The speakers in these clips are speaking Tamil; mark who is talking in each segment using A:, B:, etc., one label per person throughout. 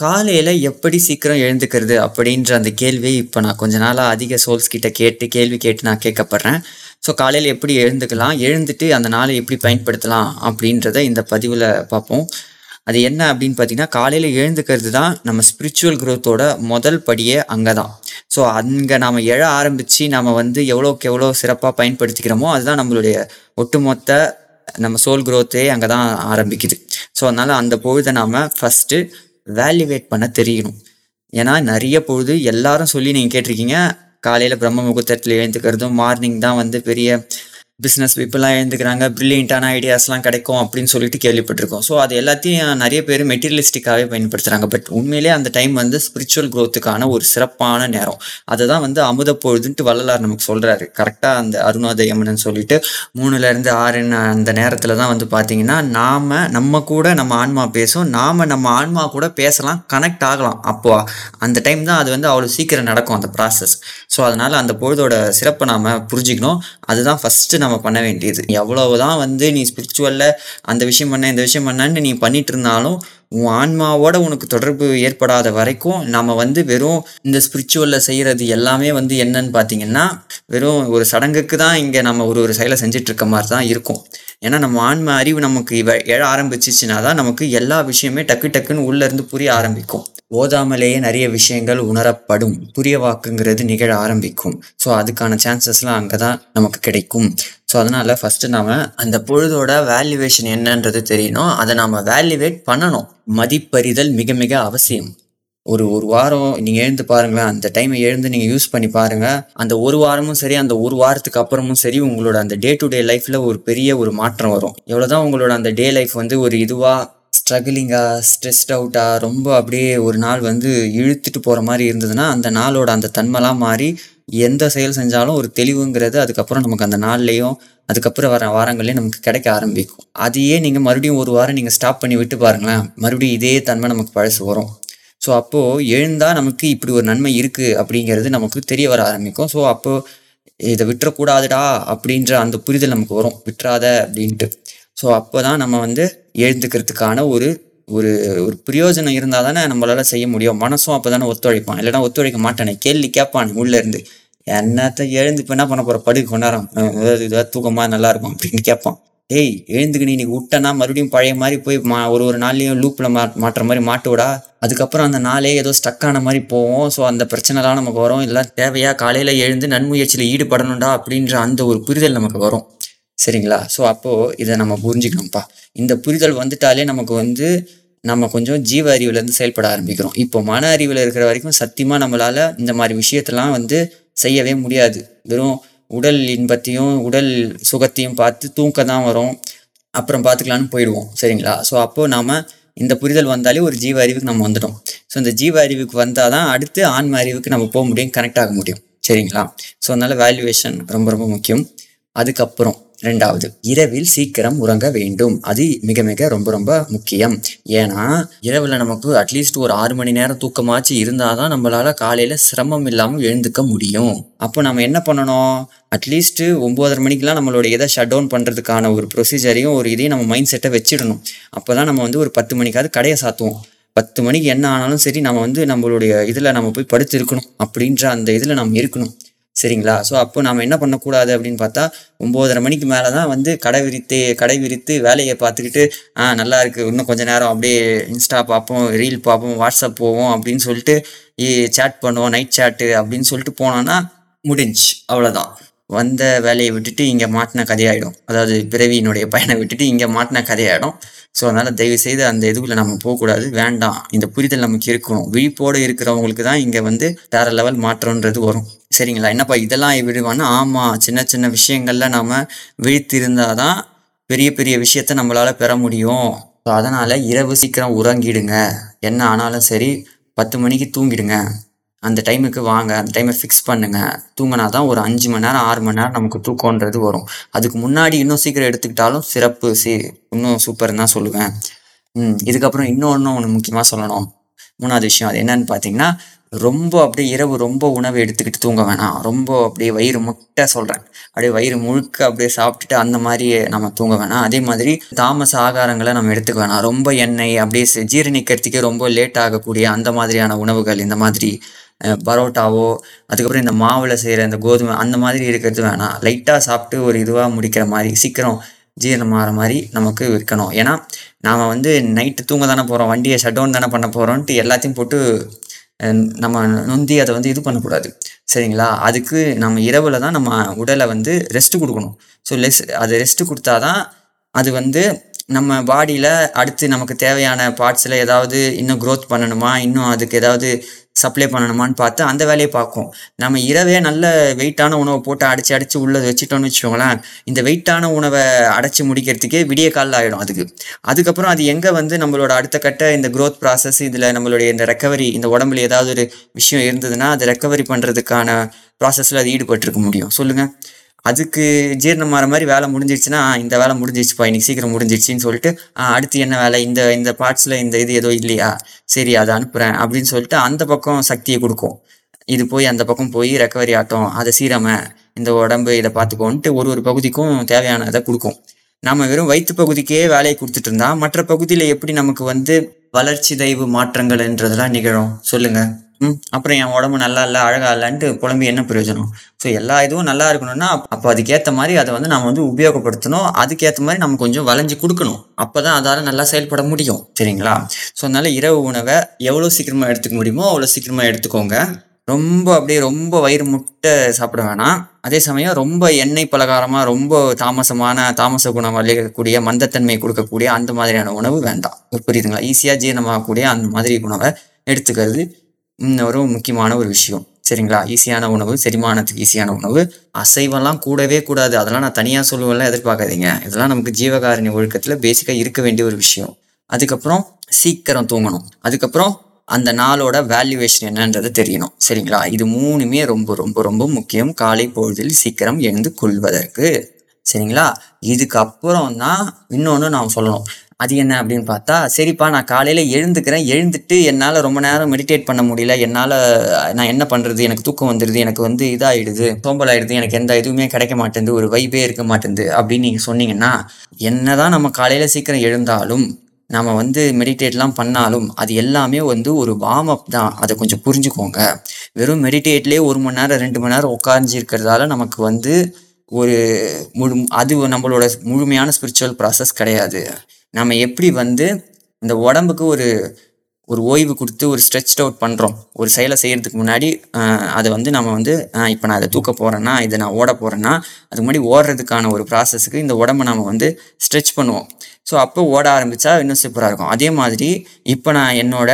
A: காலையில் எப்படி சீக்கிரம் எழுந்துக்கிறது அப்படின்ற அந்த கேள்வி இப்போ நான் கொஞ்ச நாளாக அதிக சோல்ஸ் கிட்ட கேட்டு கேள்வி கேட்டு நான் கேட்கப்படுறேன். ஸோ காலையில் எப்படி எழுந்துக்கலாம் எழுந்துட்டு அந்த நாளை எப்படி பயன்படுத்தலாம் அப்படின்றத இந்த பதிவில் பார்ப்போம். அது என்ன அப்படின்னு பார்த்தீங்கன்னா காலையில் எழுந்துக்கிறது தான் நம்ம ஸ்பிரிச்சுவல் குரோத்தோட முதல் படியே அங்கே தான் ஸோ அங்கே நாம் எழ ஆரம்பித்து நம்ம வந்து எவ்வளோக்கு எவ்வளோ சிறப்பாக பயன்படுத்திக்கிறோமோ அதுதான் நம்மளுடைய ஒட்டுமொத்த நம்ம சோல் குரோத்தே அங்கே தான் ஆரம்பிக்குது. ஸோ அதனால் அந்த பொழுதை நாம் ஃபஸ்ட்டு வேல்யூவேட் பண்ண தெரியணும் ஏன்னா நிறைய பொழுது எல்லாரும் சொல்லி நீங்கள் கேட்டிருக்கீங்க காலையில் பிரம்ம முகூர்த்தத்தில் எழுந்துக்கிறதும் மார்னிங் தான் வந்து பெரிய பிஸ்னஸ் பீப்புளாக எழுந்துக்கிறாங்க ப்ரில்லியண்ட்டான ஐடியாஸ்லாம் கிடைக்கும் அப்படின்னு சொல்லிட்டு கேள்விப்பட்டிருக்கோம். ஸோ அது எல்லாத்தையும் நிறைய பேர் மெட்டீரியலிஸ்டிக்காகவே பயன்படுத்துகிறாங்க பட் உண்மையிலே அந்த டைம் வந்து ஸ்பிரிச்சுவல் க்ரோத்துக்கான ஒரு சிறப்பான நேரம். அதை தான் வந்து அமுத பொழுதுன்ட்டு வள்ளலார் நமக்கு சொல்கிறாரு கரெக்டாக அந்த அருணோதயம்னு சொல்லிட்டு மூணுலேருந்து ஆறுன்னு அந்த நேரத்தில் தான் வந்து பார்த்தீங்கன்னா நாம் நம்ம கூட நம்ம ஆன்மா பேசும் நாம் நம்ம ஆன்மா கூட பேசலாம் கனெக்ட் ஆகலாம். அப்போ அந்த டைம் தான் அது வந்து அவ்வளோ சீக்கிரம் நடக்கும் அந்த ப்ராசஸ் ஸோ அதனால் அந்த பொழுதோட சிறப்பை நாம் புரிஞ்சுக்கணும். அதுதான் ஃபஸ்ட்டு நம்ம நம்ம பண்ண வேண்டியது. எவ்வளவுதான் வந்து நீ ஸ்பிரிச்சுவலில் அந்த விஷயம் பண்ண இந்த விஷயம் பண்ணன்னு நீ பண்ணிட்டு இருந்தாலும் உன் ஆன்மாவோட உனக்கு தொடர்பு ஏற்படாத வரைக்கும் நம்ம வந்து வெறும் இந்த ஸ்பிரிச்சுவலில் செய்கிறது எல்லாமே வந்து என்னன்னு பார்த்தீங்கன்னா வெறும் ஒரு சடங்குக்கு தான் இங்கே நம்ம ஒரு ஒரு செயலை செஞ்சுட்டு இருக்க மாதிரி தான் இருக்கும். ஏன்னா நம்ம ஆன்ம அறிவு நமக்கு இவ எழ ஆரம்பிச்சிச்சுனா தான் நமக்கு எல்லா விஷயமே டக்கு டக்குன்னு உள்ளேருந்து புரிய ஆரம்பிக்கும். ஓதாமலேயே நிறைய விஷயங்கள் உணரப்படும். புரிய வாக்குங்கிறது நிகழ ஆரம்பிக்கும். ஸோ அதுக்கான சான்சஸ்லாம் அங்கே தான் நமக்கு கிடைக்கும். ஸோ அதனால் ஃபஸ்ட்டு நாம் அந்த பொழுதோட வேல்யூவேஷன் என்னன்றது தெரியணும். அதை நாம் வேல்யூவேட் பண்ணணும். மதிப்பறிதல் மிக மிக அவசியம். ஒரு ஒரு வாரம் நீங்கள் எழுந்து பாருங்களேன். அந்த டைமை எழுந்து நீங்கள் யூஸ் பண்ணி பாருங்கள் அந்த ஒரு வாரமும் சரி அந்த ஒரு வாரத்துக்கு அப்புறமும் சரி உங்களோட அந்த டே டு டே லைஃப்பில் ஒரு பெரிய ஒரு மாற்றம் வரும். எவ்வளோதான் உங்களோட அந்த டே லைஃப் வந்து ஒரு இதுவாக ஸ்ட்ரகிளிங்காக ஸ்ட்ரெஸ்ட் அவுட்டாக ரொம்ப அப்படியே ஒரு நாள் வந்து இழுத்துட்டு போகிற மாதிரி இருந்ததுன்னா அந்த நாளோட அந்த தன்மைலாம் மாறி எந்த செயல் செஞ்சாலும் ஒரு தெளிவுங்கிறது அதுக்கப்புறம் நமக்கு அந்த நாள்லேயும் அதுக்கப்புறம் வர வாரங்கள்லேயும் நமக்கு கிடைக்க ஆரம்பிக்கும். அதையே நீங்கள் மறுபடியும் ஒரு வாரம் நீங்கள் ஸ்டாப் பண்ணி விட்டு பாருங்களேன் மறுபடியும் இதே தன்மை நமக்கு பழசு வரும். ஸோ அப்போது எழுந்தால் நமக்கு இப்படி ஒரு நன்மை இருக்குது அப்படிங்கிறது நமக்கு தெரிய வர ஆரம்பிக்கும். ஸோ அப்போது இதை விட்டுறக்கூடாதுடா அப்படின்ற அந்த புரிதல் நமக்கு வரும். விட்டுறாத அப்படின்ட்டு. ஸோ அப்போ தான் நம்ம வந்து எழுந்துக்கிறதுக்கான ஒரு ஒரு ஒரு பிரயோஜனம் இருந்தால் தானே நம்மளால் செய்ய முடியும். மனசும் அப்போ தானே ஒத்துழைப்பான். இல்லைன்னா ஒத்துழைக்க மாட்டானே. கேள்வி கேட்பான் உள்ளே இருந்து. என்னத்த எழுந்து இப்போ என்ன பண்ண போகிற படுக்கு கொண்டாரம். ஏதாவது ஏதாவது தூக்கமாக நல்லா இருக்கும் அப்படின்னு கேட்பான். ஏய் எழுந்துக்கு நீ இன்னைக்கு விட்டனா மறுபடியும் பழைய மாதிரி போய் மா ஒரு ஒரு நாள்லையும் லூப்பில் மா மாட்டுற மாதிரி மாட்டுவிடா அதுக்கப்புறம் அந்த நாளே ஏதோ ஸ்டக் ஆன மாதிரி போவோம். ஸோ அந்த பிரச்சனைலாம் நமக்கு வரும். எல்லாம் தேவையா காலையில் எழுந்து நன்முயற்சியில் ஈடுபடணும்டா அப்படின்ற அந்த ஒரு புரிதல் நமக்கு வரும். சரிங்களா? ஸோ அப்போது இதை நம்ம புரிஞ்சுக்கணும்ப்பா இந்த புரிதல் வந்துட்டாலே நமக்கு வந்து நம்ம கொஞ்சம் ஜீவ அறிவுலேருந்து செயல்பட ஆரம்பிக்கிறோம். இப்போ மன அறிவில் இருக்கிற வரைக்கும் சத்தியமாக நம்மளால் இந்த மாதிரி விஷயத்தெல்லாம் வந்து செய்யவே முடியாது. வெறும் உடல் இன்பத்தையும் உடல் சுகத்தையும் பார்த்து தூக்க தான் வரும். அப்புறம் பார்த்துக்கலான்னு போயிடுவோம். சரிங்களா? ஸோ அப்போது நாம் இந்த புரிதல் வந்தாலே ஒரு ஜீவ அறிவுக்கு நம்ம வந்துட்டோம். ஸோ இந்த ஜீவ அறிவுக்கு வந்தால் தான் அடுத்து ஆன்ம அறிவுக்கு நம்ம போக முடியும் கனெக்ட் ஆக முடியும். சரிங்களா? ஸோ அதனால் வேல்யூவேஷன் ரொம்ப ரொம்ப முக்கியம். அதுக்கப்புறம் ரெண்டாவது இரவில் சீக்கிரம் உறங்க வேண்டும். அது மிக மிக ரொம்ப ரொம்ப முக்கியம். ஏன்னா இரவில் நமக்கு அட்லீஸ்ட் ஒரு ஆறு மணி நேரம் தூக்கமாச்சு இருந்தால் தான் நம்மளால் காலையில் சிரமம் இல்லாமல் எழுந்துக்க முடியும். அப்போ நம்ம என்ன பண்ணணும்? அட்லீஸ்ட்டு ஒம்போதரை மணிக்கெலாம் நம்மளோட இதை ஷட் டவுன் பண்ணுறதுக்கான ஒரு ப்ரொசீஜரையும் ஒரு இதையும் நம்ம மைண்ட் செட்டை வச்சிடணும். அப்போ தான் நம்ம வந்து ஒரு பத்து மணிக்காவது கடையை சாத்துவோம். பத்து மணிக்கு என்ன ஆனாலும் சரி நம்ம வந்து நம்மளுடைய இதில் நம்ம போய் படுத்து இருக்கணும் அப்படின்ற அந்த இதில் நம்ம இருக்கணும். சரிங்களா? ஸோ அப்போ நம்ம என்ன பண்ணக்கூடாது அப்படின்னு பார்த்தா ஒம்போதரை மணிக்கு மேலே தான் வந்து கடை விரித்து கடை விரித்து வேலையை பார்த்துக்கிட்டு ஆ நல்லா இருக்குது இன்னும் கொஞ்ச நேரம் அப்படியே இன்ஸ்டா பார்ப்போம் ரீல் பார்ப்போம் வாட்ஸ்அப் போவோம் அப்படின்னு சொல்லிட்டு சேட் பண்ணுவோம் நைட் சேட்டு அப்படின்னு சொல்லிட்டு போனோன்னா முடிஞ்சு. அவ்வளோதான் வந்த வேலையை விட்டுட்டு இங்கே மாட்டின கதையாயிடும். அதாவது பிறவியினுடைய பயனை விட்டுட்டு இங்கே மாட்டின கதையாயிடும். ஸோ அதனால் தயவு செய்து அந்த இதுக்குள்ளே நம்ம போகக்கூடாது. வேண்டாம். இந்த புரிதல் நமக்கு இருக்கணும். விழிப்போடு இருக்கிறவங்களுக்கு தான் இங்கே வந்து வேறு லெவல் மாற்றம்ன்றது வரும். சரிங்களா? என்னப்பா இதெல்லாம் விடுவான்னா? ஆமாம் சின்ன சின்ன விஷயங்களில் நாம் விழித்திருந்தால் தான் பெரிய பெரிய விஷயத்த நம்மளால் பெற முடியும். ஸோ அதனால் இரவு சீக்கிரம் உறங்கிடுங்க. என்ன ஆனாலும் சரி பத்து மணிக்கு தூங்கிடுங்க. அந்த டைமுக்கு வாங்க அந்த டைமை ஃபிக்ஸ் பண்ணுங்கள் தூங்கினா தான் ஒரு அஞ்சு மணி நேரம் ஆறு மணி நேரம் நமக்கு தூக்கன்றது வரும். அதுக்கு முன்னாடி இன்னும் சீக்கிரம் எடுத்துக்கிட்டாலும் சிறப்பு சி இன்னும் சூப்பர்னு தான் சொல்லுவேன். இதுக்கப்புறம் இன்னொன்று ஒன்று முக்கியமாக சொல்லணும். மூணாவது விஷயம் அது என்னன்னு பார்த்தீங்கன்னா ரொம்ப அப்படியே இரவு ரொம்ப உணவு எடுத்துக்கிட்டு தூங்க வேணாம். ரொம்ப அப்படியே வயிறு முட்டை சொல்கிறேன் அப்படியே வயிறு முழுக்க அப்படியே சாப்பிட்டுட்டு அந்த மாதிரி நம்ம தூங்க வேணாம். அதே மாதிரி தாமச ஆகாரங்களை நம்ம எடுத்துக்க வேணாம். ரொம்ப எண்ணெய் அப்படியே ஜீரணிக்கிறதுக்கே ரொம்ப லேட் ஆகக்கூடிய அந்த மாதிரியான உணவுகள் இந்த மாதிரி பரோட்டாவோ அதுக்கப்புறம் இந்த மாவில் செய்கிற இந்த கோதுமை அந்த மாதிரி இருக்கிறது வேணாம் லைட்டாக சாப்பிட்டு ஒரு இதுவாக முடிக்கிற மாதிரி சீக்கிரம் ஜீரணமாகிற மாதிரி நமக்கு விற்கணும் ஏன்னா நாம் வந்து நைட்டு தூங்க தானே போகிறோம் வண்டியை ஷட் டவுன் தானே பண்ண போகிறோன்ட்டு எல்லாத்தையும் போட்டு நம்ம நொந்தி அதை வந்து இது பண்ணக்கூடாது. சரிங்களா? அதுக்கு நம்ம இரவில் தான் நம்ம உடலை வந்து ரெஸ்ட் கொடுக்கணும். ஸோ லெஸ் அது ரெஸ்ட் கொடுத்தாதான் அது வந்து நம்ம பாடியில் அடுத்து நமக்கு தேவையான பார்ட்ஸில் ஏதாவது இன்னும் க்ரோத் பண்ணணுமா? இன்னும் அதுக்கு ஏதாவது சப்ளை பண்ணணுமான்னு பார்த்து அந்த வேலையை பார்க்கும். நம்ம இரவே நல்ல வெயிட்டான உணவை போட்டு அடைச்சி அடிச்சு உள்ளே வச்சுட்டோம்னு வச்சுக்கோங்களேன் இந்த வெயிட்டான உணவை அடைச்சி முடிக்கிறதுக்கே விடிய காலில் ஆகிடும் அதுக்கு. அதுக்கப்புறம் அது எங்கே வந்து நம்மளோட அடுத்த கட்ட இந்த க்ரோத் ப்ராசஸ் இதில் நம்மளுடைய இந்த ரெக்கவரி இந்த உடம்புல ஏதாவது ஒரு விஷயம் இருந்ததுன்னா அதை ரெக்கவரி பண்ணுறதுக்கான ப்ராசஸில் அது ஈடுபட்டிருக்க முடியும். சொல்லுங்கள் அதுக்கு ஜீரணம் மாற மாதிரி வேலை முடிஞ்சிடுச்சுன்னா இந்த வேலை முடிஞ்சிடுச்சுப்பா இன்னைக்கு சீக்கிரம் முடிஞ்சிடுச்சின்னு சொல்லிட்டு அடுத்து என்ன வேலை? இந்த இந்த பார்ட்ஸில் இந்த இது ஏதோ இல்லையா? சரி அதை அனுப்புகிறேன் அப்படின்னு சொல்லிட்டு அந்த பக்கம் சக்தியை கொடுக்கும். இது போய் அந்த பக்கம் போய் ரெக்கவரி ஆட்டம் அதை சீரமை இந்த உடம்பு இதை பார்த்துக்கோன்ட்டு ஒரு ஒரு பகுதிக்கும் தேவையானதை கொடுக்கும். நம்ம வெறும் வயிற்று பகுதிக்கே வேலையை கொடுத்துட்டு இருந்தா மற்ற பகுதியில் எப்படி நமக்கு வந்து வளர்ச்சி தெய்வு மாற்றங்கள்ன்றதெல்லாம் நிகழும்? சொல்லுங்கள் ம் அப்புறம் என் உடம்பு நல்லா இல்லை அழகா இல்லைன்ட்டு புலம்பி என்ன பிரயோஜனம்? ஸோ எல்லா இதுவும் நல்லா இருக்கணும்னா அப்போ அதுக்கேற்ற மாதிரி அதை வந்து நம்ம வந்து உபயோகப்படுத்தணும். அதுக்கேற்ற மாதிரி நம்ம கொஞ்சம் வளைஞ்சு கொடுக்கணும். அப்போ தான் அதால் நல்லா செயல்பட முடியும். சரிங்களா? ஸோ அதனால் இரவு உணவை எவ்வளோ சீக்கிரமாக எடுத்துக்க முடியுமோ அவ்வளோ சீக்கிரமாக எடுத்துக்கோங்க. ரொம்ப அப்படியே ரொம்ப வயிறு முட்டை சாப்பிட வேணாம். அதே சமயம் ரொம்ப எண்ணெய் பலகாரமாக ரொம்ப தாமசமான தாமச குணம் வலிக்கக்கூடிய மந்தத்தன்மை கொடுக்கக்கூடிய அந்த மாதிரியான உணவு வேண்டாம். புரியுதுங்களா? ஈஸியாக ஜீரணமாகக்கூடிய அந்த மாதிரி உணவை எடுத்துக்கிறது இன்னொரு முக்கியமான ஒரு விஷயம். சரிங்களா? ஈஸியான உணவு செரிமானத்துக்கு ஈஸியான உணவு. அசைவம்லாம் கூடவே கூடாது. அதெல்லாம் நான் தனியாக சொல்லுவேன்லாம் எதிர்பார்க்காதீங்க. இதெல்லாம் நமக்கு ஜீவகாரணி ஒழுக்கத்தில் பேசிக்காக இருக்க வேண்டிய ஒரு விஷயம். அதுக்கப்புறம் சீக்கிரம் தூங்கணும். அதுக்கப்புறம் அந்த நாளோட வேல்யூவேஷன் என்னன்றது தெரியணும். சரிங்களா? இது மூணுமே ரொம்ப ரொம்ப ரொம்ப முக்கியம். காலை பொழுதில் சீக்கிரம் எழுந்து கொள்வதற்கு. சரிங்களா? இதுக்கப்புறம் தான் இன்னொன்று நான் சொல்லணும். அது என்ன அப்படின்னு பார்த்தா சரிப்பா நான் காலையில் எழுந்துக்கிறேன். எழுந்துட்டு என்னால் ரொம்ப நேரம் மெடிடேட் பண்ண முடியல. என்னால் நான் என்ன பண்ணுறது எனக்கு தூக்கம் வந்துடுது எனக்கு வந்து இதாகிடுது சோம்பல் எனக்கு எந்த இதுவுமே கிடைக்க மாட்டேங்குது. ஒரு வைபே இருக்க மாட்டேங்குது அப்படின்னு நீங்கள் சொன்னீங்கன்னா என்னதான் நம்ம காலையில் சீக்கிரம் எழுந்தாலும் நம்ம வந்து மெடிடேட்லாம் பண்ணாலும் அது எல்லாமே வந்து ஒரு வார்ம் அப் தான். அதை கொஞ்சம் புரிஞ்சுக்கோங்க. வெறும் மெடிடேட்லேயே ஒரு மணி நேரம் ரெண்டு மணி நேரம் உட்கார்ந்து இருக்கிறதால நமக்கு வந்து ஒரு முழு அது நம்மளோட முழுமையான ஸ்பிரிச்சுவல் ப்ராசஸ் கிடையாது. நம்ம எப்படி வந்து இந்த உடம்புக்கு ஒரு ஒரு ஓய்வு கொடுத்து ஒரு ஸ்ட்ரெச் அவுட் பண்ணுறோம் ஒரு செயலை செய்கிறதுக்கு முன்னாடி அதை வந்து நம்ம வந்து இப்போ நான் அதை தூக்க போகிறேன்னா இதை நான் ஓட போகிறேன்னா அதுக்கு முன்னாடி ஓடுறதுக்கான ஒரு ப்ராசஸுக்கு இந்த உடம்பை நம்ம வந்து ஸ்ட்ரெச் பண்ணுவோம். ஸோ அப்போ ஓட ஆரம்பித்தா இன்னும் சூப்பராக இருக்கும். அதே மாதிரி இப்போ நான் என்னோட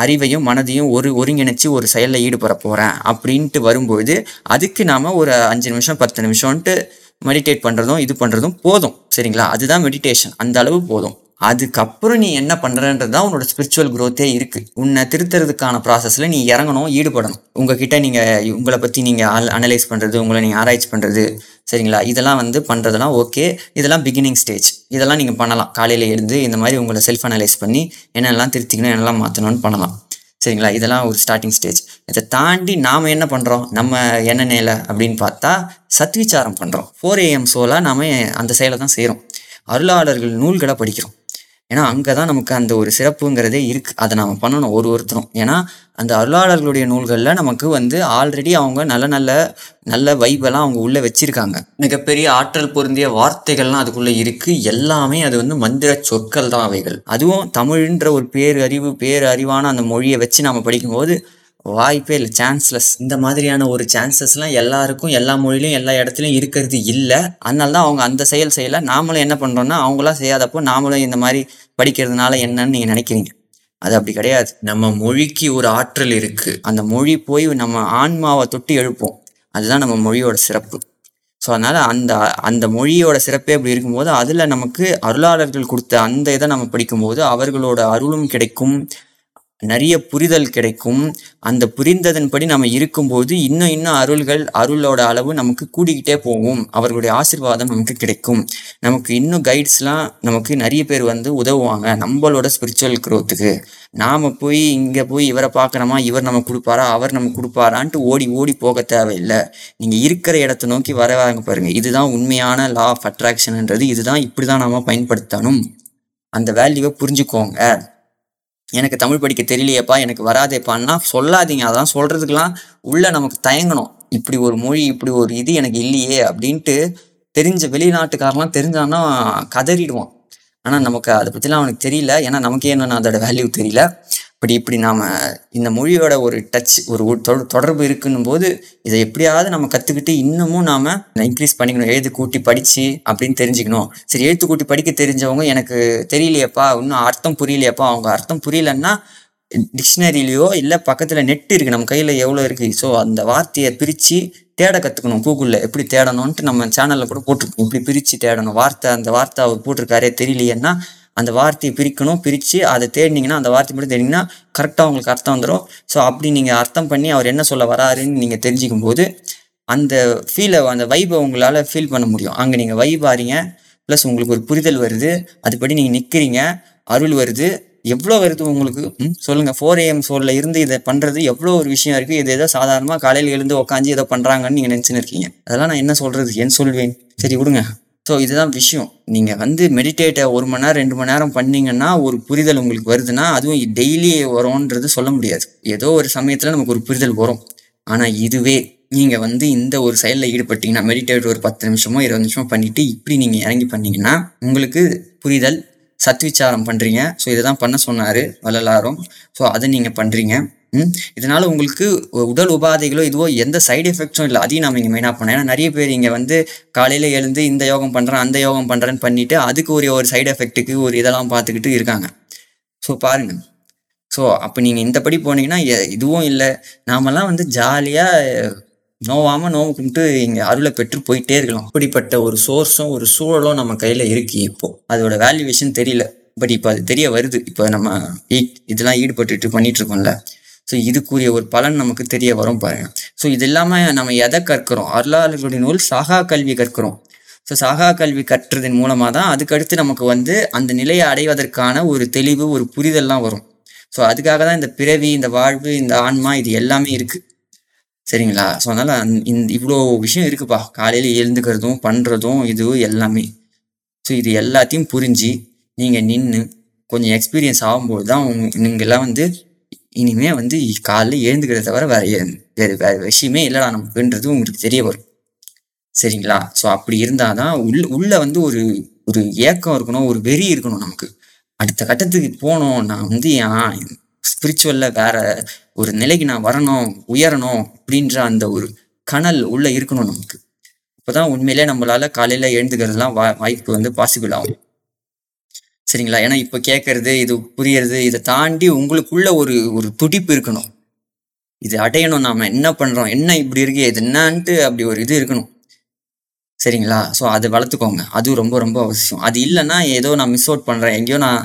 A: அறிவையும் மனதையும் ஒரு ஒருங்கிணைச்சு ஒரு செயலில் ஈடுபட போகிறேன் அப்படின்ட்டு வரும்போது அதுக்கு நாம் ஒரு அஞ்சு நிமிஷம் பத்து நிமிஷம்ன்ட்டு மெடிடேட் பண்ணுறதும் இது பண்ணுறதும் போதும். சரிங்களா? அதுதான் மெடிடேஷன் அந்த அளவு போதும். அதுக்கப்புறம் நீ என்ன பண்ணுறன்றது தான் உன்னோட ஸ்பிரிச்சுவல் குரோத்தே இருக்குது உன்னை திருத்துறதுக்கான ப்ராசஸில் நீ இறங்கணும் ஈடுபடணும். உங்ககிட்ட நீங்கள் உங்களை பற்றி நீங்கள் அனலைஸ் பண்ணுறது உங்களை நீங்கள் ஆராய்ச்சி பண்ணுறது சரிங்களா? இதெல்லாம் வந்து பண்ணுறதெல்லாம் ஓகே இதெல்லாம் பிகினிங் ஸ்டேஜ் இதெல்லாம் நீங்கள் பண்ணலாம். காலையில் எழுந்து இந்த மாதிரி உங்களை செல்ஃப் அனலைஸ் பண்ணி என்னெல்லாம் திருத்திக்கணும் என்னெல்லாம் மாற்றணும்னு பண்ணலாம். சரிங்களா? இதெல்லாம் ஒரு ஸ்டார்டிங் ஸ்டேஜ் இதை தாண்டி நாம் என்ன பண்ணுறோம் நம்ம என்ன நிலை அப்படின்னு பார்த்தா சத்விச்சாரம் பண்ணுறோம் ஃபோர் ஏஎம் ஷோலாக நாம் அந்த செயலை தான் செய்கிறோம் அருளாளர்கள் நூல்களை படிக்கிறோம். ஏன்னா அங்கே தான் நமக்கு அந்த ஒரு சிறப்புங்கிறதே இருக்குது அதை நாம் பண்ணணும் ஒரு ஒருத்தரும். ஏன்னா அந்த அருளாளர்களுடைய நூல்களில் நமக்கு வந்து ஆல்ரெடி அவங்க நல்ல நல்ல நல்ல வைபெல்லாம் அவங்க உள்ளே வச்சுருக்காங்க. மிகப்பெரிய ஆற்றல் பொருந்திய வார்த்தைகள்லாம் அதுக்குள்ளே இருக்குது எல்லாமே அது வந்து மந்திர சொற்கள் தான் அவைகள். அதுவும் தமிழ்ன்ற ஒரு பேரறிவு பேரறிவான அந்த மொழியை வச்சு நாம் படிக்கும்போது வாய்ப்பே இல்லை. சான்ஸ்லெஸ் இந்த மாதிரியான ஒரு சான்சஸ்லாம் எல்லாருக்கும் எல்லா மொழியிலும் எல்லா இடத்துலையும் இருக்கிறது இல்லை. அதனால தான் அவங்க அந்த செயல் செய்யலை. நாமளும் என்ன பண்ணுறோம்னா அவங்களாம் செய்யாதப்போ நாமளும் இந்த மாதிரி படிக்கிறதுனால என்னன்னு நீங்கள் நினைக்கிறீங்க. அது அப்படி கிடையாது. நம்ம மொழிக்கு ஒரு ஆற்றல் இருக்குது அந்த மொழி போய் நம்ம ஆன்மாவை தொட்டு எழுப்போம். அதுதான் நம்ம மொழியோட சிறப்பு. ஸோ அதனால் அந்த அந்த மொழியோட சிறப்பே அப்படி இருக்கும்போது அதில் நமக்கு அருளாளர்கள் கொடுத்த அந்த இதை நம்ம படிக்கும்போது அவர்களோட அருளும் கிடைக்கும். நிறைய புரிதல் கிடைக்கும். அந்த புரிந்ததன்படி நம்ம இருக்கும்போது இன்னும் இன்னும் அருள்கள் அருளோட அளவு நமக்கு கூடிக்கிட்டே போகும். அவர்களுடைய ஆசீர்வாதம் நமக்கு கிடைக்கும். நமக்கு இன்னும் கைட்ஸ்லாம் நமக்கு நிறைய பேர் வந்து உதவுவாங்க. நம்மளோட ஸ்பிரிச்சுவல் க்ரோத்துக்கு நாம் போய் இங்கே போய் இவரை பார்க்குறோமா இவர் நம்ம கொடுப்பாரா? அவர் நம்ம கொடுப்பாரான்ட்டு ஓடி ஓடி போக தேவையில்லை. நீங்கள் இருக்கிற இடத்த நோக்கி வரவாங்க பாருங்கள் இதுதான் உண்மையான லா ஆஃப் அட்ராக்ஷன்ன்றது இதுதான் இப்படி தான் நாம் பயன்படுத்தணும். அந்த வேல்யூவை புரிஞ்சுக்கோங்க. எனக்கு தமிழ் படிக்க தெரியலையேப்பா எனக்கு வராதேப்பான்னா சொல்லாதீங்க. அதான் சொல்கிறதுக்கெலாம் உள்ளே நமக்கு தயங்கணும். இப்படி ஒரு மொழி இப்படி ஒரு இது எனக்கு இல்லையே அப்படின்ட்டு தெரிஞ்ச வெளிநாட்டுக்காரெலாம் தெரிஞ்சான்னா கதறிடுவான். ஆனால் நமக்கு அதை பற்றிலாம் அவனுக்கு தெரியல. ஏன்னா நமக்கே என்னென்ன அதோட வேல்யூ தெரியல. பட் இப்படி நாம் இந்த மொழியோட ஒரு டச் ஒரு தொடர்பு இருக்குன்னும் போது இதை எப்படியாவது நம்ம கற்றுக்கிட்டு இன்னமும் நாம் இன்க்ரீஸ் பண்ணிக்கணும். எழுத்து கூட்டி படித்து அப்படின்னு தெரிஞ்சுக்கணும். சரி எழுத்து கூட்டி படிக்க தெரிஞ்சவங்க எனக்கு தெரியலையேப்பா இன்னும் அர்த்தம் புரியலையேப்பா. அவங்க அர்த்தம் புரியலன்னா டிக்ஷனரிலையோ இல்லை பக்கத்தில் நெட் இருக்குது நம்ம கையில் எவ்வளோ இருக்குது ஸோ அந்த வார்த்தையை பிரித்து தேட கற்றுக்கணும் கூகுளில் எப்படி தேடணும்ன்ட்டு நம்ம சேனலில் கூட போட்டிருக்கோம். இப்படி பிரித்து தேடணும்? வார்த்தை அந்த வார்த்தை அவர் போட்டிருக்காரே தெரியலையேன்னா அந்த வார்த்தையை பிரிக்கணும் பிரித்து அதை தேடினீங்கன்னா அந்த வார்த்தை மட்டும் தேடிங்கன்னா கரெக்டாக உங்களுக்கு அர்த்தம் வந்துடும் ஸோ அப்படி நீங்கள் அர்த்தம் பண்ணி அவர் என்ன சொல்ல வராருன்னு நீங்கள் தெரிஞ்சிக்கும் போது அந்த ஃபீலை அந்த வைபை உங்களால் ஃபீல் பண்ண முடியும். அங்கே நீங்கள் வைப் ஆறீங்க ப்ளஸ் உங்களுக்கு ஒரு புரிதல் வருது அதுபடி நீங்கள் நிற்கிறீங்க அருள் வருது. எவ்வளோ வருது உங்களுக்கு? ம் சொல்லுங்கள் ஃபோர் ஏஎம் சோலில் இருந்து இதை பண்ணுறது எவ்வளோ ஒரு விஷயம் இருக்குது இது ஏதோ சாதாரணமாக காலையில் எழுந்து உட்காந்து ஏதோ பண்ணுறாங்கன்னு நீங்கள் நினச்சின்னு இருக்கீங்க. அதெல்லாம் நான் என்ன சொல்கிறது என் சொல்வேன்? சரி விடுங்க. ஸோ இதுதான் விஷயம். நீங்கள் வந்து மெடிடேட்டை ஒரு மணி நேரம் ரெண்டு மணி நேரம் பண்ணீங்கன்னா ஒரு புரிதல் உங்களுக்கு வருதுன்னா அதுவும் டெய்லி வரும்ன்றது சொல்ல முடியாது. ஏதோ ஒரு சமயத்தில் நமக்கு ஒரு புரிதல் வரும். ஆனால் இதுவே நீங்கள் வந்து இந்த ஒரு செயலில் ஈடுபட்டீங்கன்னா மெடிடேட் ஒரு பத்து நிமிஷமோ இருபது நிமிஷமோ பண்ணிவிட்டு இப்படி நீங்கள் இறங்கி பண்ணீங்கன்னா உங்களுக்கு புரிதல் சத்விச்சாரம் பண்ணுறீங்க ஸோ இதை தான் பண்ண சொன்னார் வள்ளலாரும். ஸோ அதை நீங்கள் பண்ணுறீங்க இதனால் உங்களுக்கு உடல் உபாதைகளோ இதுவோ எந்த சைடு எஃபெக்ட்ஸும் இல்லை. அதையும் நம்ம இங்கே மெயினாக பண்ணோம் ஏன்னா நிறைய பேர் இங்கே வந்து காலையில் எழுந்து இந்த யோகம் பண்ணுறேன் அந்த யோகம் பண்ணுறேன்னு பண்ணிவிட்டு அதுக்கு ஒரு ஒரு சைடு எஃபெக்ட்டுக்கு ஒரு இதெல்லாம் பார்த்துக்கிட்டு இருக்காங்க. ஸோ பாருங்கள் ஸோ அப்போ நீங்கள் இந்த படி போனீங்கன்னா எ- இதுவும் இல்லை. நாமெல்லாம் வந்து ஜாலியாக நோவாமல் நோவு கும்பிட்டு இங்கே அருளை பெற்று போயிட்டே இருக்கலாம். அப்படிப்பட்ட ஒரு சோர்ஸும் ஒரு சூழலும் நம்ம கையில் இருக்கு இப்போ. அதோட வேல்யூவேஷன் தெரியல. பட் இப்போ அது தெரிய வருது. இப்போ நம்ம ஈ- இதெல்லாம் ஈடுபட்டுட்டு பண்ணிட்டு இருக்கோம்ல. ஸோ இதுக்குரிய ஒரு பலன் நமக்கு தெரிய வரும் பாருங்க. ஸோ இது இல்லாமல் நம்ம எதை கற்கிறோம்? அருளாளர்களுடைய நூல் சாகா கல்வி கற்கிறோம். ஸோ சாகா கல்வி கற்றதன் மூலமாக தான் அதுக்கடுத்து நமக்கு வந்து அந்த நிலையை அடைவதற்கான ஒரு தெளிவு ஒரு புரிதல்லாம் வரும். ஸோ அதுக்காக தான் இந்த பிறவி இந்த வாழ்வு இந்த ஆன்மா இது எல்லாமே இருக்குது சரிங்களா? ஸோ அதனால் இந்த இவ்வளோ விஷயம் இருக்குப்பா. காலையில் எழுந்துக்கிறதும் பண்ணுறதும் இது எல்லாமே. ஸோ இது எல்லாத்தையும் புரிஞ்சு நீங்கள் நின்று கொஞ்சம் எக்ஸ்பீரியன்ஸ் ஆகும்போது தான் உங்க நீங்கள்லாம் வந்து இனிமே வந்து காலைல எழுந்துக்கிறத தவிர வேற வேறு வேறு விஷயமே இல்லைடா நமக்குன்றது உங்களுக்கு தெரிய வரும். சரிங்களா? ஸோ அப்படி இருந்தால் தான் உள்ள உள்ளே வந்து ஒரு ஒரு ஏக்கம் இருக்கணும் ஒரு வெறி இருக்கணும் நமக்கு. அடுத்த கட்டத்துக்கு போகணும் நான் வந்து ஏன் ஸ்பிரிச்சுவலில் வேற ஒரு நிலைக்கு நான் வரணும் உயரணும் அப்படின்ற அந்த ஒரு கனல் உள்ளே இருக்கணும் நமக்கு. அப்போதான் உண்மையிலே நம்மளால் காலையில் எழுந்துக்கிறதுலாம் வா வாய்ப்பு வந்து பாசிபிள் ஆகும். சரிங்களா? ஏன்னா இப்போ கேட்கறது இது புரியறது இதை தாண்டி உங்களுக்குள்ள ஒரு ஒரு துடிப்பு இருக்கணும். இது அடையணும் நாம. என்ன பண்றோம்? என்ன இப்படி இருக்கு? இது என்னன்ட்டு அப்படி ஒரு இது இருக்கணும். சரிங்களா? ஸோ அதை வளர்த்துக்கோங்க. அது ரொம்ப ரொம்ப அவசியம். அது இல்லைன்னா ஏதோ நான் மிஸ் அவுட் பண்ணுறேன் எங்கேயோ நான்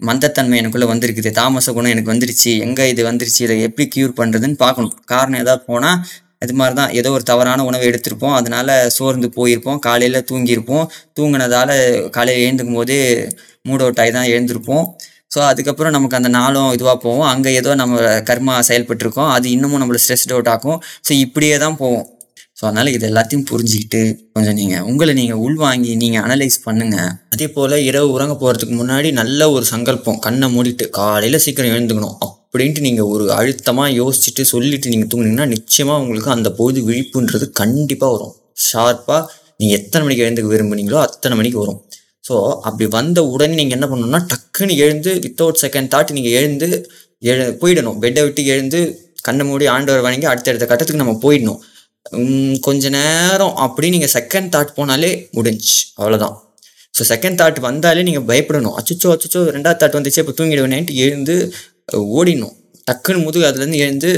A: மந்தத்தன்மை எனக்குள்ளே வந்திருக்குது. தாமச குணம் எனக்கு வந்துருச்சு. எங்கே இது வந்துருச்சு? இதை எப்படி க்யூர் பண்ணுறதுன்னு பார்க்கணும். காரணம் ஏதாவது போனால் அது மாதிரி தான் ஏதோ ஒரு தவறான உணவை எடுத்திருப்போம். அதனால் சோர்ந்து போயிருப்போம். காலையில் தூங்கியிருப்போம். தூங்கினதால காலையில் எழுந்துக்கும் போது மூட் அவுட் ஆகி தான் எழுந்திருப்போம். ஸோ அதுக்கப்புறம் நமக்கு அந்த நாளும் இதுவாக போவோம் அங்கே ஏதோ நம்ம கர்மா செயல்பட்டுருக்கோம். அது இன்னமும் நம்மளை ஸ்ட்ரெஸ்ட் அவுட் ஆகும் ஸோ இப்படியே தான் போவோம் ஸோ அதனால் இது எல்லாத்தையும் புரிஞ்சுக்கிட்டு கொஞ்சம் நீங்கள் உங்களை நீங்கள் உள்வாங்கி நீங்கள் அனலைஸ் பண்ணுங்கள் அதே போல் இரவு உறங்க போகிறதுக்கு முன்னாடி நல்ல ஒரு சங்கல்பம். கண்ணை மூடிட்டு காலையில் சீக்கிரம் எழுந்துக்கணும். அப்படின்ட்டு நீங்கள் ஒரு அழுத்தமாக யோசிச்சுட்டு சொல்லிட்டு நீங்கள் தூங்குனீங்கன்னா நிச்சயமாக உங்களுக்கு அந்த பொழுது விழிப்புன்றது கண்டிப்பாக வரும். ஷார்ப்பாக நீங்கள் எத்தனை மணிக்கு எழுந்துக்க விரும்புனீங்களோ அத்தனை மணிக்கு வரும். ஸோ அப்படி வந்த உடனே நீங்கள் என்ன பண்ணணும்னா டக்குன்னு எழுந்து வித்தவுட் செகண்ட் தாட் நீங்கள் எழுந்து எழு போயிடணும். பெட்டை விட்டு எழுந்து கண்ணை மூடி ஆண்டவர் வணங்கி அடுத்தடுத்த கட்டத்துக்கு நம்ம போயிடணும். கொஞ்ச நேரம் அப்படி நீங்கள் செகண்ட் தாட் போனாலே முடிஞ்சு. அவ்வளோதான் ஸோ செகண்ட் தாட் வந்தாலே நீங்கள் பயப்படணும். அச்சோ அச்சோ ரெண்டாவது தாட் வந்துச்சு இப்போ தூங்கிடுவேனேன்ட்டு எழுந்து ஓடிடணும். டக்குன்னு முதுகு அதுலேருந்து எழுந்து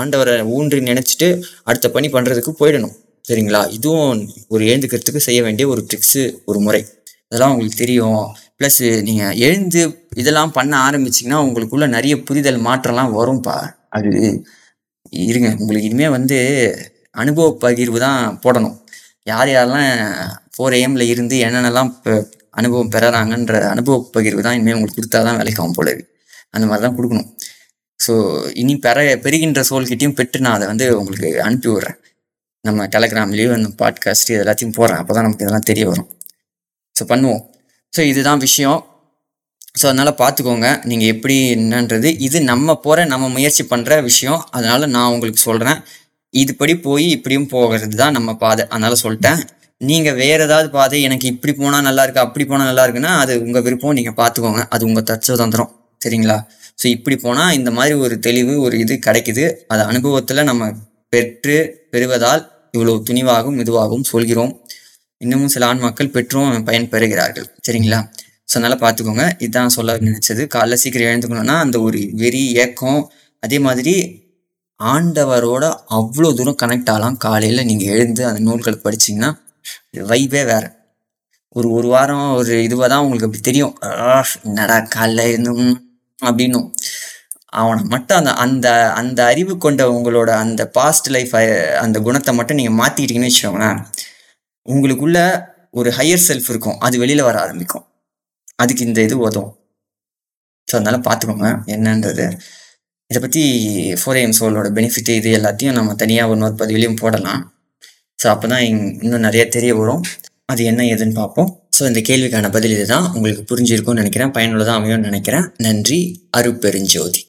A: ஆண்டவரை ஊன்றி நினச்சிட்டு அடுத்த பணி பண்ணுறதுக்கு போயிடணும். சரிங்களா? இதுவும் ஒரு எழுந்துக்கிறதுக்கு செய்ய வேண்டிய ஒரு ட்ரிக்ஸு ஒரு முறை. அதெல்லாம் உங்களுக்கு தெரியும். ப்ளஸ் நீங்கள் எழுந்து இதெல்லாம் பண்ண ஆரம்பிச்சிங்கன்னா உங்களுக்குள்ள நிறைய புரிதல் மாற்றம்லாம் வரும்ப்பா அது இருங்க. உங்களுக்கு இனிமேல் வந்து அனுபவ பகிர்வு தான் போடணும். யார் யாரெல்லாம் ஃபோர் ஏஎம்ல இருந்து என்னென்னலாம் இப்போ அனுபவம் பெறாங்கன்ற அனுபவ பகிர்வு தான் இனிமேல் உங்களுக்கு கொடுத்தா தான் வேலைக்காகும் போல அந்த மாதிரி தான் கொடுக்கணும். ஸோ இனி பெற பெறுகின்ற சோல்கிட்டையும் பெற்று நான் அதை வந்து உங்களுக்கு அனுப்பி விட்றேன். நம்ம டெலகிராம்லேயும் அந்த பாட்காஸ்ட் இது எல்லாத்தையும் போடுறேன். அப்போ தான் நமக்கு இதெல்லாம் தெரிய வரும். ஸோ பண்ணுவோம். ஸோ இதுதான் விஷயம். ஸோ அதனால் பார்த்துக்கோங்க. நீங்கள் எப்படி என்னன்றது. இது நம்ம போகிற நம்ம முயற்சி பண்ணுற விஷயம். அதனால் நான் உங்களுக்கு சொல்கிறேன் இதுபடி போய் இப்படியும் போகிறது தான் நம்ம பாதை. அதனால் சொல்லிட்டேன். நீங்கள் வேறு ஏதாவது பாதை எனக்கு இப்படி போனால் நல்லா இருக்கு அப்படி போனால் நல்லா இருக்குன்னா அது உங்கள் விருப்பம். நீங்கள் பார்த்துக்கோங்க. அது உங்கள் தற்சுதந்திரம். சரிங்களா? ஸோ இப்படி போனால் இந்த மாதிரி ஒரு தெளிவு ஒரு இது கிடைக்குது. அது அனுபவத்தில் நம்ம பெற்று பெறுவதால் இவ்வளோ துணிவாகவும் இதுவாகவும் சொல்கிறோம். இன்னமும் சில ஆண் மக்கள் பெற்றும் பயன் பெறுகிறார்கள் சரிங்களா? ஸோ அதனால் பார்த்துக்கோங்க. இதுதான் சொல்ல நினச்சது. காலைல சீக்கிரம் எழுந்துக்கணும்னா அந்த ஒரு வெறி ஏக்கம் அதே மாதிரி ஆண்டவரோட அவ்வளோ தூரம் கனெக்ட் ஆகலாம். காலையில் நீங்கள் எழுந்து அந்த நூல்கள் படிச்சிங்கன்னா வைபே வேறு. ஒரு ஒரு வாரம் ஒரு இதுவாக தான் உங்களுக்கு அப்படி தெரியும். என்னடா காலைல இருந்து அப்படின்னும். அவனை மட்டும் அந்த அந்த அந்த அறிவு கொண்ட உங்களோட அந்த பாஸ்ட் லைஃப் அந்த குணத்தை மட்டும் நீங்கள் மாற்றிக்கிட்டீங்கன்னு வச்சுக்கோங்களேன் உங்களுக்குள்ள ஒரு ஹையர் செல்ஃப் இருக்கும். அது வெளியில் வர ஆரம்பிக்கும். அதுக்கு இந்த இது உதவும். ஸோ அதனால் பார்த்துக்கோங்க என்னன்றது. இதை பற்றி ஃபோர் ஏஎம் சோலோட பெனிஃபிட் இது எல்லாத்தையும் நம்ம தனியாக ஒரு பதிவிலையும் போடலாம். ஸோ அப்போ தான் இன்னும் நிறைய தெரிய வரும். அது என்ன ஏதுன்னு பார்ப்போம். ஸோ இந்த கேள்விக்கான பதில் இதுதான். உங்களுக்கு புரிஞ்சிருக்கும்னு நினைக்கிறேன். பயனுள்ளதாக அமையும்னு நினைக்கிறேன். நன்றி. அருப்பெருஞ்சோதி.